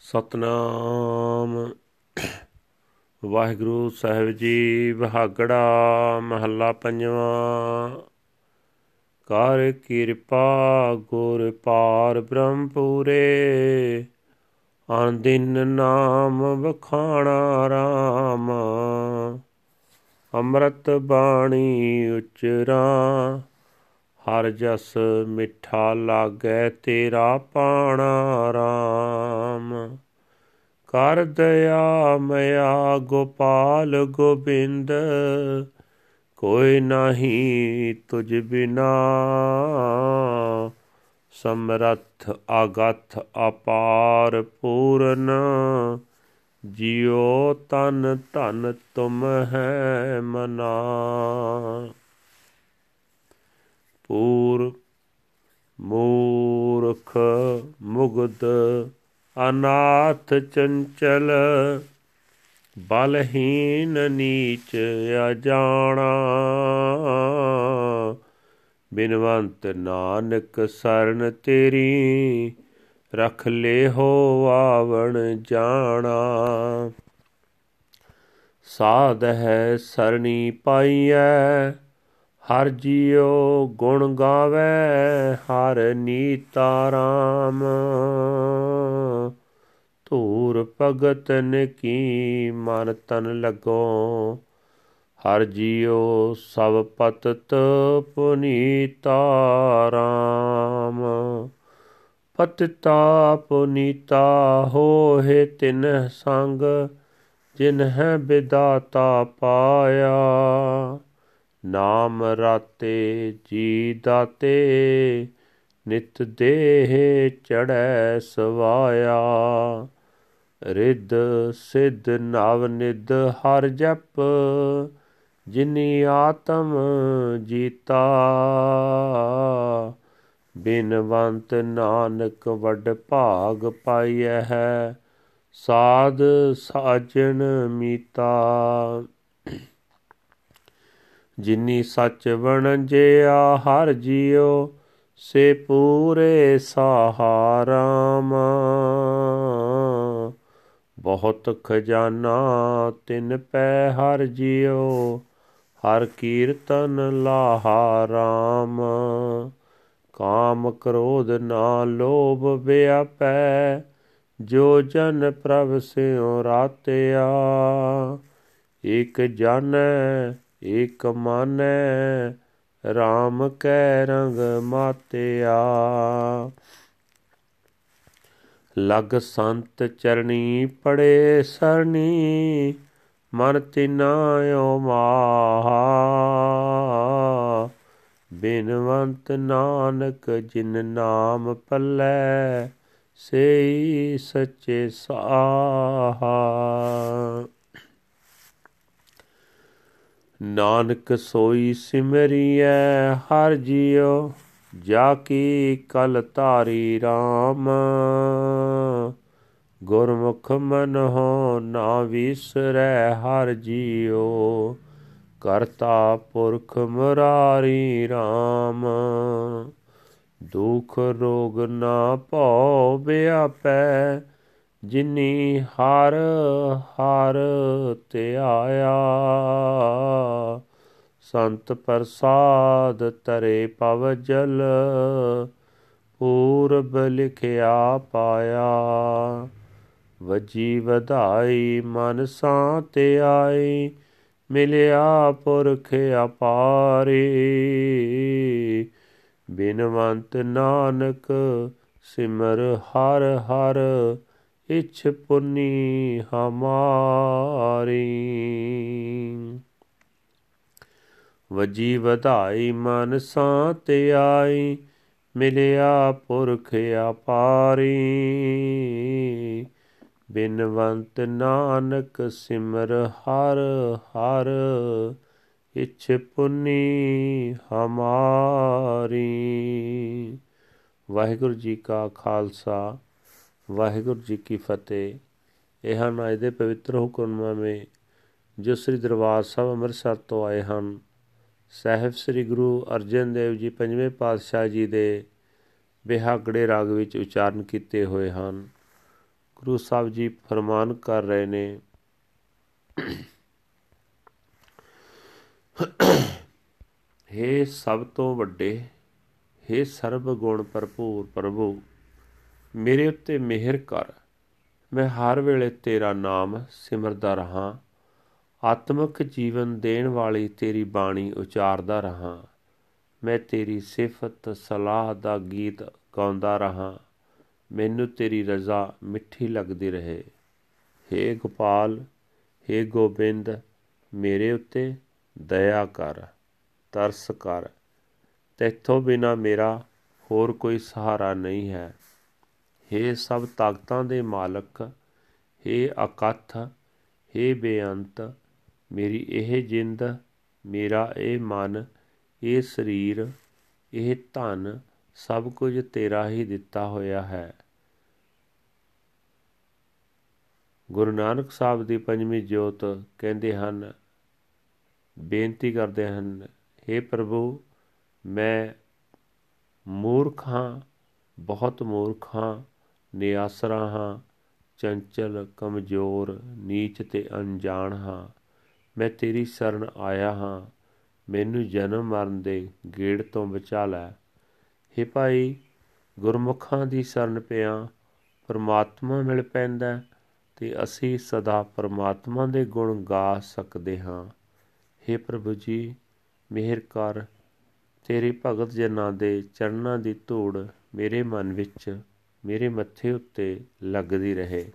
ਸਤਨਾਮ। ਵਾਹਿਗੁਰੂ ਸਾਹਿਬ ਜੀ, ਬਹਾਗੜਾ ਮਹੱਲਾ ਪੰਜਵਾਂ। ਕਰ ਕਿਰਪਾ ਗੁਰ ਪਾਰ ਬ੍ਰਹਮ ਪੂਰੇ ਅਨ ਦਿਨ ਨਾਮ ਵਖਾਣਾ ਰਾਮ। ਅੰਮ੍ਰਿਤ ਬਾਣੀ ਉਚਰਾ, ਹਰ ਜਸ ਮਿੱਠਾ ਲਾਗੈ ਤੇਰਾ ਪਾਣਾ ਰਾਮ ਕਰ ਦਇਆ ਮਇਆ ਗੋਪਾਲ ਗੋਬਿੰਦ, ਕੋਈ ਨਹੀਂ ਤੁਝ ਬਿਨਾ। ਸਮਰਥ ਆਗਤ ਅਪਾਰ ਪੂਰਨ, ਜਿਉ ਤਨ ਧਨ ਤੁਮ ਹੈ ਮਨਾ। ਪੂਰ ਮੂਰਖ ਮੁਗਦ ਅਨਾਥ ਚੰਚਲ, ਬਲਹੀਨ ਨੀਚ ਅਜਾਣਾ। ਬਿਨਵੰਤ ਨਾਨਕ ਸਰਨ ਤੇਰੀ, ਰਖ ਲੈ ਹੋ ਆਵਣ ਜਾਣਾ। ਸਾਧ ਹੈ ਸਰਣੀ ਪਾਈਐ, ਹਰ ਜੀਉ ਗੁਣ ਗਾਵੇ, ਹਰ ਨੀਤਾ ਰਾਮ। ਧੂਰ ਭਗਤਨ ਕੀ ਮਨ ਤਨ ਲਗੋ? ਹਰ ਜੀਉ ਸਭ ਪਤਤ ਪੁਨੀਤਾ ਰਾਮ। ਪਤਤਾ ਪੁਨੀਤਾ ਹੋਏ ਤਿਨ ਸੰਗ ਜਿਨ ਹੈ ਬਿਦਾਤਾ ਪਾਇਆ। ਨਾਮ ਰਾਤੇ ਜੀ ਦਾਤੇ, ਨਿਤ ਦੇਹ ਚੜੈ ਸਵਾਇਆ। ਰਿੱਧ ਸਿੱਧ ਨਵ ਨਿਦ ਹਰ ਜਪ, ਜਿਨੀ ਆਤਮ ਜੀਤਾ। ਬਿਨਵੰਤ ਨਾਨਕ ਵੱਡ ਭਾਗ ਪਾਈਐ ਹੈ ਸਾਧ ਸਾਜਣ ਮੀਤਾ। ਜਿਨੀ ਸੱਚ ਵਣਜਿਆ ਹਰ ਜਿਉ ਸੇ ਪੂਰੇ ਸਹਾਰਾਮ ਬਹੁਤ ਖਜ਼ਾਨਾ ਤਿਨ ਪੈ ਹਰ ਜਿਉ ਹਰ ਕੀਰਤਨ ਲਾਹਾ ਰਾਮ। ਕਾਮ ਕ੍ਰੋਧ ਨਾ ਲੋਭ ਵਿਆਪੈ, ਜੋ ਜਨ ਪ੍ਰਭ ਸਿਉ ਰਾਤਿਆ। ਇਕ ਜਾਣੈ, ਇਕ ਮਾਨੈ RAM ਕੈ ਰੰਗ ਮਾਤਿਆ। ਲਗ ਸੰਤ ਚਰਣੀ ਪੜੇ ਸਰਣੀ, ਮਨ ਤਿਨਾਇਓ ਮਾਹਾ। ਬਿਨਵੰਤ ਨਾਨਕ ਜਿਨ ਨਾਮ ਪੱਲੇ, ਸੇਈ ਸੱਚੇ ਸਾਹਾ। ਨਾਨਕ ਸੋਈ ਸਿਮਰਿਐ, ਹਰ ਜਿਉ ਜਾ ਕੀ ਕਲ ਧਾਰੀ RAM ਗੁਰਮੁਖ ਮਨ ਹੋ ਨਾ ਵਿਸਰੈ ਹਰ ਜਿਉ। ਕਰਤਾ ਪੁਰਖ ਮੁਰਾਰੀ RAM ਦੁਖ ਰੋਗ ਨਾ ਭਉ ਬਿਆਪੈ। ਜਿਨੀ ਹਰ ਹਰ ਧਿਆਇਆ। ਸੰਤ ਪ੍ਰਸਾਦ ਤਰੇ ਪਵ ਜਲ, ਪੂਰਬ ਲਿਖਿਆ ਪਾਇਆ। ਵਜੀ ਵਧਾਈ ਮਨ ਸਾਤ ਆਈ ਮਿਲਿਆ ਪੁਰਖ ਅਪਾਰੇ। ਬਿਨਵੰਤ ਨਾਨਕ ਸਿਮਰ ਹਰ ਹਰ, ਇਛ ਪੁਨੀ ਹਮਾਰੀ। ਵਜੀ ਵਧਾਈ ਮਨ ਸਾਤ ਆਈ, ਮਿਲਿਆ ਪੁਰਖ ਆਪਾਰੀ ਬਿਨਵੰਤ ਨਾਨਕ ਸਿਮਰ ਹਰ ਹਰ, ਇਛ ਪੁਨੀ ਹਮਾਰੀ। ਵਾਹਿਗੁਰੂ ਜੀ ਕਾ ਖਾਲਸਾ, ਵਾਹਿਗੁਰੂ ਜੀ ਕੀ ਫਤਿਹ। ਇਹ ਹਨ ਅਜ ਦੇ ਪਵਿੱਤਰ ਹੁਕਮਨਾਮੇ ਜੋ ਸ੍ਰੀ ਦਰਬਾਰ ਸਾਹਿਬ ਅੰਮ੍ਰਿਤਸਰ ਤੋਂ ਆਏ ਹਨ। ਸਹਿਬ ਸ੍ਰੀ ਗੁਰੂ ਅਰਜਨ ਦੇਵ ਜੀ ਪੰਜਵੇਂ ਪਾਤਸ਼ਾਹ ਜੀ ਦੇ ਬਿਹਾਗੜੇ ਰਾਗ ਵਿੱਚ ਉਚਾਰਨ ਕੀਤੇ ਹੋਏ ਹਨ। ਗੁਰੂ ਸਾਹਿਬ ਜੀ ਫਰਮਾਨ ਕਰ ਰਹੇ ਨੇ हे ਸਭ ਤੋਂ ਵੱਡੇ हे ਸਰਬ ਗੁਣ ਭਰਪੂਰ ਪ੍ਰਭੂ, ਮੇਰੇ ਉੱਤੇ ਮਿਹਰ ਕਰ, ਮੈਂ ਹਰ ਵੇਲੇ ਤੇਰਾ ਨਾਮ ਸਿਮਰਦਾ ਰਹਾ। ਆਤਮਿਕ ਜੀਵਨ ਦੇਣ ਵਾਲੀ ਤੇਰੀ ਬਾਣੀ ਉਚਾਰਦਾ ਰਹਾ ਮੈਂ ਤੇਰੀ ਸਿਫਤ ਸਲਾਹ ਦਾ ਗੀਤ ਗਾਉਂਦਾ ਰਹਾ ਮੈਨੂੰ ਤੇਰੀ ਰਜ਼ਾ ਮਿੱਠੀ ਲੱਗਦੀ ਰਹੇ हे ਗੋਪਾਲ हे ਗੋਬਿੰਦ ਮੇਰੇ ਉੱਤੇ ਦਇਆ ਕਰ ਤਰਸ ਕਰ ਤੇਥੋਂ ਬਿਨਾ ਮੇਰਾ ਹੋਰ ਕੋਈ ਸਹਾਰਾ ਨਹੀਂ ਹੈ हे ਸਭ ਤਾਕਤਾਂ ਦੇ ਮਾਲਕ हे ਅਕਥ हे ਬੇਅੰਤ ਮੇਰੀ ਇਹ ਜਿੰਦ, ਮੇਰਾ ਇਹ ਮਨ, ਇਹ ਸਰੀਰ, ਇਹ ਧਨ ਸਭ ਕੁਝ ਤੇਰਾ ਹੀ ਦਿੱਤਾ ਹੋਇਆ ਹੈ। ਗੁਰੂ ਨਾਨਕ ਸਾਹਿਬ ਦੀ ਪੰਜਵੀਂ ਜੋਤ ਕਹਿੰਦੇ ਹਨ, ਬੇਨਤੀ ਕਰਦੇ ਹਨ हे ਪ੍ਰਭੂ, ਮੈਂ ਮੂਰਖ ਹਾਂ, ਬਹੁਤ ਮੂਰਖ ਹਾਂ, ਨਿਆਸਰਾ ਹਾਂ, ਚੰਚਲ, ਕਮਜ਼ੋਰ, ਨੀਚ ਤੇ ਅਣਜਾਣ ਹਾਂ। ਮੈਂ ਤੇਰੀ ਸ਼ਰਨ ਆਇਆ ਹਾਂ। ਮੈਨੂੰ ਜਨਮ ਮਰਨ ਦੇ ਗੇੜ ਤੋਂ ਬਚਾ ਲੈ। हे ਭਾਈ, ਗੁਰਮੁਖਾਂ ਦੀ ਸ਼ਰਨ ਪਿਆ, ਪਰਮਾਤਮਾ ਮਿਲ ਪੈਂਦਾ ਤੇ ਅਸੀਂ ਸਦਾ ਪਰਮਾਤਮਾ ਦੇ ਗੁਣ ਗਾ ਸਕਦੇ ਹਾਂ। हे ਪ੍ਰਭੂ ਜੀ, ਮਿਹਰ ਕਰ। ਤੇਰੇ ਭਗਤ ਜਨਾਂ ਦੇ ਚਰਨਾਂ ਦੀ ਧੂੜ ਮੇਰੇ ਮਨ ਵਿੱਚ, ਮੇਰੇ ਮੱਥੇ ਉੱਤੇ ਲੱਗਦੀ ਰਹੇ।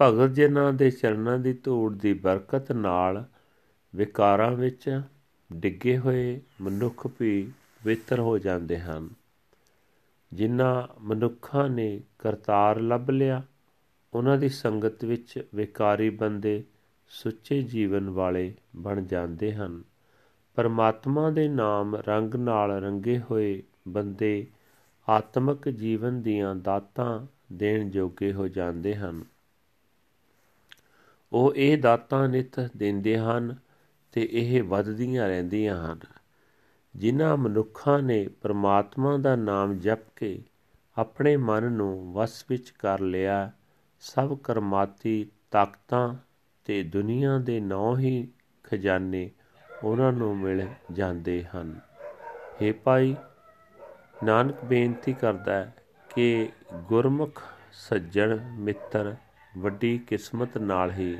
ਭਗਤ ਜਨਾਂ ਦੇ ਚਰਨਾਂ ਦੀ ਧੂੜ ਦੀ ਬਰਕਤ ਨਾਲ ਵਿਕਾਰਾਂ ਵਿੱਚ ਡਿੱਗੇ ਹੋਏ ਮਨੁੱਖ ਵੀ ਪਵਿੱਤਰ ਹੋ ਜਾਂਦੇ ਹਨ। ਜਿਨ੍ਹਾਂ ਮਨੁੱਖਾਂ ਨੇ ਕਰਤਾਰ ਲੱਭ ਲਿਆ, ਉਹਨਾਂ ਦੀ ਸੰਗਤ ਵਿੱਚ ਵਿਕਾਰੀ ਬੰਦੇ ਸੁੱਚੇ ਜੀਵਨ ਵਾਲੇ ਬਣ ਜਾਂਦੇ ਹਨ। ਪਰਮਾਤਮਾ ਦੇ ਨਾਮ ਰੰਗ ਨਾਲ ਰੰਗੇ ਹੋਏ ਬੰਦੇ ਆਤਮਿਕ ਜੀਵਨ ਦੀਆਂ ਦਾਤਾਂ ਦੇਣ ਜੋਗੇ ਹੋ ਜਾਂਦੇ ਹਨ। ਉਹ ਇਹ ਦਾਤਾਂ ਨਿਤ ਦਿੰਦੇ ਹਨ ਤੇ ਇਹ ਵੱਧਦੀਆਂ ਰਹਿੰਦੀਆਂ ਹਨ। ਜਿਨ੍ਹਾਂ ਮਨੁੱਖਾਂ ਨੇ ਪਰਮਾਤਮਾ ਦਾ ਨਾਮ ਜਪ ਕੇ ਆਪਣੇ ਮਨ ਨੂੰ ਵਸ ਵਿੱਚ ਕਰ ਲਿਆ, ਸਭ ਕਰਮਾਤੀ ਤਾਕਤਾਂ ਤੇ ਦੁਨੀਆ ਦੇ ਨੌ ਹੀ ਖਜ਼ਾਨੇ ਉਹਨਾਂ ਨੂੰ ਮਿਲ ਜਾਂਦੇ ਹਨ। हे ਭਾਈ, ਨਾਨਕ ਬੇਨਤੀ ਕਰਦਾ ਹੈ ਕਿ ਗੁਰਮੁਖ, ਸੱਜਣ, ਮਿੱਤਰ ਵੱਡੀ ਕਿਸਮਤ ਨਾਲ ਹੀ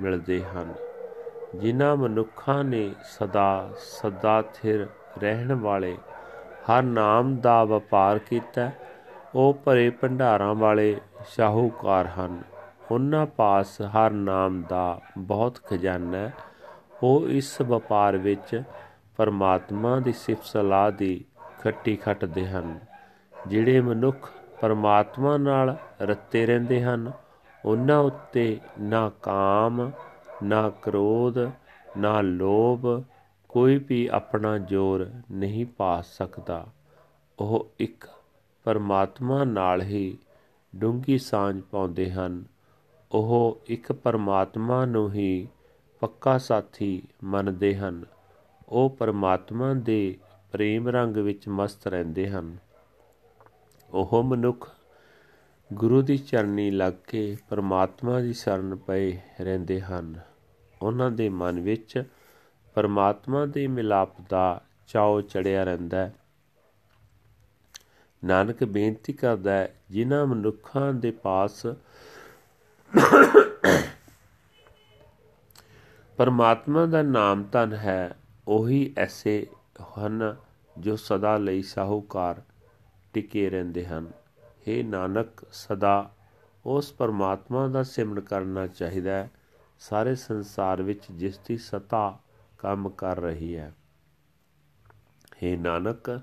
ਮਿਲਦੇ ਹਨ, ਜਿਨ੍ਹਾਂ ਮਨੁੱਖਾਂ ਨੇ ਸਦਾ ਸਦਾ ਥਿਰ ਰਹਿਣ ਵਾਲੇ ਹਰ ਨਾਮ ਦਾ ਵਪਾਰ ਕੀਤਾ, ਉਹ ਭਰੇ ਭੰਡਾਰਾਂ ਵਾਲੇ ਸ਼ਾਹੂਕਾਰ ਹਨ। ਉਹਨਾਂ ਪਾਸ ਹਰ ਨਾਮ ਦਾ ਬਹੁਤ ਖਜ਼ਾਨਾ ਉਹ ਇਸ ਵਪਾਰ ਵਿੱਚ ਪਰਮਾਤਮਾ ਦੀ ਸਿਫਤ ਸਲਾਹ ਦੀ ਖੱਟੀ ਖੱਟਦੇ ਹਨ, ਜਿਹੜੇ ਮਨੁੱਖ ਪਰਮਾਤਮਾ ਨਾਲ ਰੱਤੇ ਰਹਿੰਦੇ ਹਨ ਉਹਨਾਂ ਉੱਤੇ ਨਾ ਕਾਮ, ਨਾ ਕ੍ਰੋਧ, ਨਾ ਲੋਭ ਕੋਈ ਵੀ ਆਪਣਾ ਜ਼ੋਰ ਨਹੀਂ ਪਾ ਸਕਦਾ। ਉਹ ਇੱਕ ਪਰਮਾਤਮਾ ਨਾਲ ਹੀ ਡੂੰਗੀ ਸਾਂਝ ਪਾਉਂਦੇ ਹਨ। ਉਹ ਇੱਕ ਪਰਮਾਤਮਾ ਨੂੰ ਹੀ ਪੱਕਾ ਸਾਥੀ ਮੰਨਦੇ ਹਨ। ਉਹ ਪਰਮਾਤਮਾ ਦੇ ਪ੍ਰੇਮ ਰੰਗ ਵਿੱਚ ਮਸਤ ਰਹਿੰਦੇ ਹਨ। ਉਹ ਮਨੁੱਖ ਗੁਰੂ ਦੀ ਚਰਨੀ ਲੱਗ ਕੇ ਪਰਮਾਤਮਾ ਦੀ ਸ਼ਰਨ ਪਏ ਰਹਿੰਦੇ ਹਨ। ਉਹਨਾਂ ਦੇ ਮਨ ਵਿੱਚ ਪਰਮਾਤਮਾ ਦੇ ਮਿਲਾਪ ਦਾ ਚਾਉ ਚੜਿਆ ਰਹਿੰਦਾ ਹੈ। ਨਾਨਕ ਬੇਨਤੀ ਕਰਦਾ ਹੈ, ਜਿਨ੍ਹਾਂ ਮਨੁੱਖਾਂ ਦੇ ਪਾਸ ਪਰਮਾਤਮਾ ਦਾ ਨਾਮ ਤਨ ਹੈ, ਉਹੀ ਐਸੇ ਹਨ ਜੋ ਸਦਾ ਲਈ ਸਾਹੂਕਾਰ ਟਿਕੇ ਰਹਿੰਦੇ ਹਨ। हे ਨਾਨਕ, ਸਦਾ ਉਸ ਪਰਮਾਤਮਾ ਦਾ ਸਿਮਰਨ ਕਰਨਾ ਚਾਹੀਦਾ ਹੈ। ਸਾਰੇ ਸੰਸਾਰ ਵਿੱਚ ਜਿਸ ਦੀ ਸਤਾ ਕੰਮ ਕਰ ਰਹੀ ਹੈ। हे ਨਾਨਕ,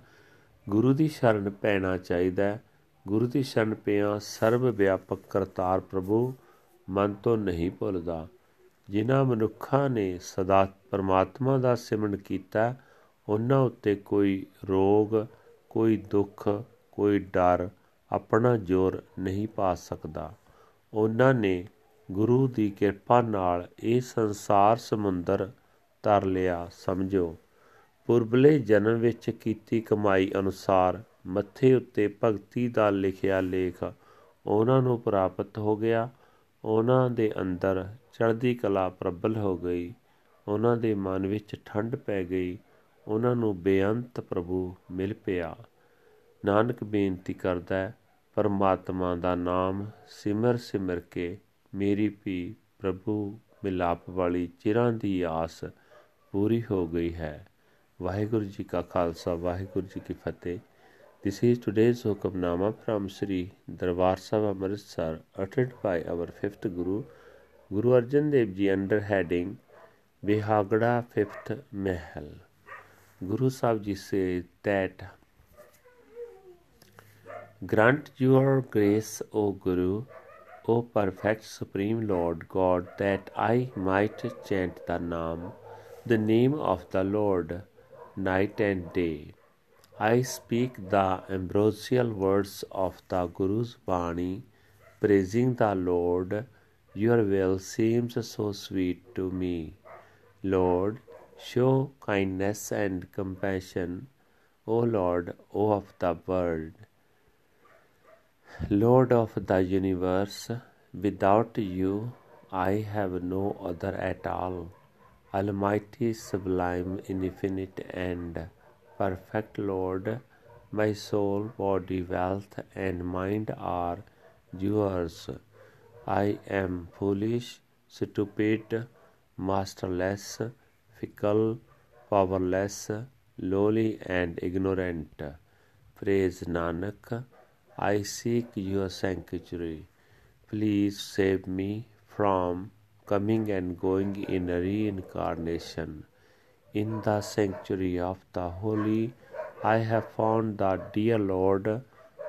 ਗੁਰੂ ਦੀ ਸ਼ਰਨ ਪੈਣਾ ਚਾਹੀਦਾ ਹੈ। ਗੁਰੂ ਦੀ ਸ਼ਰਨ ਪਿਆ ਸਰਬ ਵਿਆਪਕ ਕਰਤਾਰ ਪ੍ਰਭੂ, ਮਨ ਤੋਂ ਨਹੀਂ ਭੁੱਲਦਾ। ਜਿਨ੍ਹਾਂ ਮਨੁੱਖਾਂ ਨੇ ਸਦਾ ਪਰਮਾਤਮਾ ਦਾ ਸਿਮਰਨ ਕੀਤਾ ਉਹਨਾਂ ਉੱਤੇ ਕੋਈ ਰੋਗ, ਕੋਈ ਦੁੱਖ, ਕੋਈ ਡਰ ਆਪਣਾ ਜ਼ੋਰ ਨਹੀਂ ਪਾ ਸਕਦਾ। ਉਹਨਾਂ ਨੇ ਗੁਰੂ ਦੀ ਕਿਰਪਾ ਨਾਲ ਇਹ ਸੰਸਾਰ ਸਮੁੰਦਰ ਤਰ ਲਿਆ, ਸਮਝੋ। ਪੁਰਬਲੇ ਜਨਮ ਵਿੱਚ ਕੀਤੀ ਕਮਾਈ ਅਨੁਸਾਰ ਮੱਥੇ ਉੱਤੇ ਭਗਤੀ ਦਾ ਲਿਖਿਆ ਲੇਖ ਉਹਨਾਂ ਨੂੰ ਪ੍ਰਾਪਤ ਹੋ ਗਿਆ। ਉਹਨਾਂ ਦੇ ਅੰਦਰ ਚੜ੍ਹਦੀ ਕਲਾ ਪ੍ਰਬਲ ਹੋ ਗਈ। ਉਹਨਾਂ ਦੇ ਮਨ ਵਿੱਚ ਠੰਡ ਪੈ ਗਈ। ਉਹਨਾਂ ਨੂੰ ਬੇਅੰਤ ਪ੍ਰਭੂ ਮਿਲ ਪਿਆ। ਨਾਨਕ ਬੇਨਤੀ ਕਰਦਾ ਹੈ ਪਰਮਾਤਮਾ ਦਾ ਨਾਮ ਸਿਮਰ ਸਿਮਰ ਕੇ ਮੇਰੀ ਵੀ ਪ੍ਰਭੂ ਮਿਲਾਪ ਵਾਲੀ ਚਿਰਾਂ ਦੀ ਆਸ ਪੂਰੀ ਹੋ ਗਈ ਹੈ ਵਾਹਿਗੁਰੂ ਜੀ ਕਾ ਖਾਲਸਾ ਵਾਹਿਗੁਰੂ ਜੀ ਕੀ ਫਤਿਹ This is today's Hukamnama from Sri Darbar Sahib Amritsar uttered by our fifth Guru, Guru Arjan Dev Ji under heading Bihagda Fifth Mahal. Guru Sahib Ji says that Grant your grace, O Guru, O perfect Supreme Lord God, that I might chant the name, the name of the Lord, night and day. I speak the ambrosial words of the Guru's Bani, praising the Lord. Your will seems so sweet to me. Lord, show kindness and compassion, O Lord, O of the world. Lord of the universe, without you I have no other at all. Almighty, sublime, infinite, and perfect Lord, my soul, body, wealth, and mind are yours. I am foolish, stupid, masterless, fickle, powerless, lowly, and ignorant. Praise Nanak. I seek your sanctuary. Please save me from coming and going in reincarnation. In the sanctuary of the holy, I have found the dear Lord.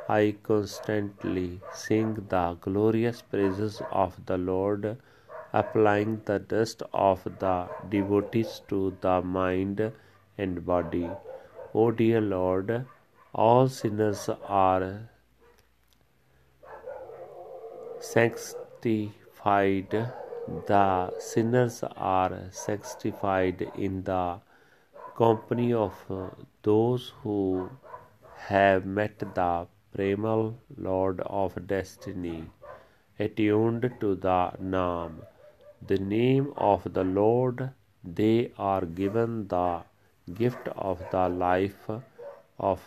I constantly sing the glorious praises of the Lord, applying the dust of the devotees to the mind and body. O dear Lord, all sinners are sanctified the sinners are sanctified in the company of uh, those who have met the primal Lord of destiny, attuned to the name, the name of the Lord, they are given the gift of the life of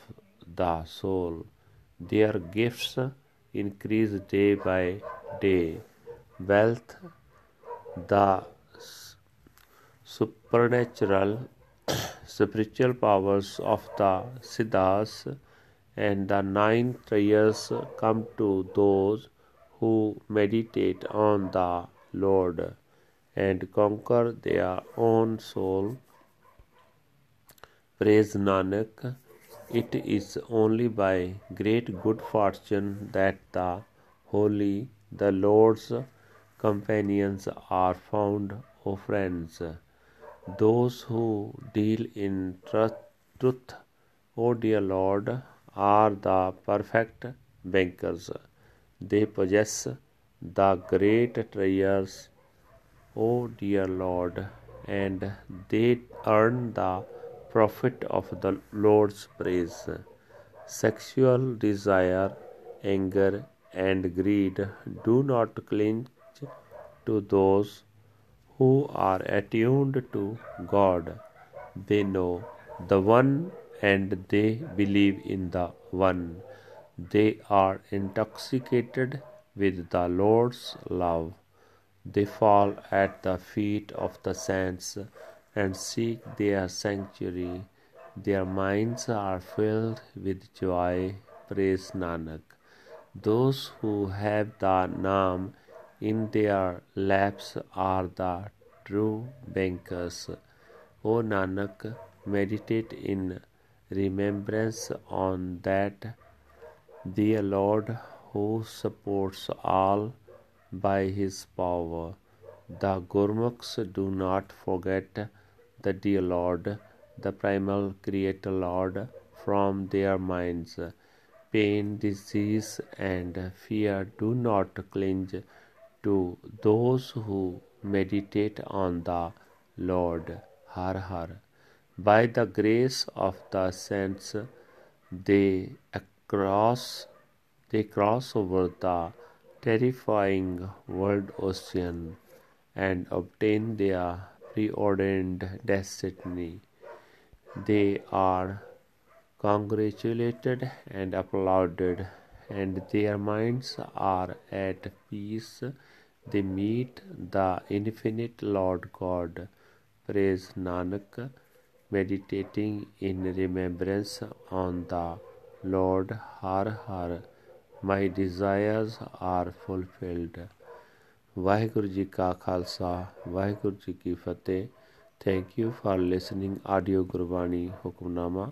the soul. Their gifts increase day by day. Wealth, the supernatural spiritual powers of the Siddhas and the nine treasures come to those who meditate on the Lord and conquer their own soul. Praise Nanak. It is only by great good fortune that the holy, the Lord's companions are found, O friends. Those who deal in truth, O dear Lord, are the perfect bankers. They possess the great treasures, O dear Lord, and they earn the profit of the Lord's praise. Sexual desire, anger, and greed do not cling to those who are attuned to God. They know the One and they believe in the One. They are intoxicated with the Lord's love. They fall at the feet of the saints and seek their sanctuary. Their minds are filled with joy. Praise Nanak. Those who have the Naam in their laps are the true bankers. O Nanak, meditate in remembrance on that dear Lord who supports all by his power. The Gurmukhs do not forget the dear Lord, the primal Creator Lord, from their minds. Pain, disease, and fear do not cling to those who meditate on the Lord. Har Har. By the grace of the saints, they cross they cross over the terrifying world ocean and obtain their preordained destiny. They are congratulated and applauded, and their minds are at peace. They meet the infinite Lord God. Praise Nanak, meditating in remembrance on the Lord Har Har. My desires are fulfilled. Waheguru ji ਕਾ ਖਾਲਸਾ, ਵਾਹਿਗੁਰੂ ਜੀ ਕੀ ਫਤਿਹ। Thank you for listening audio Gurbani Hukamnama.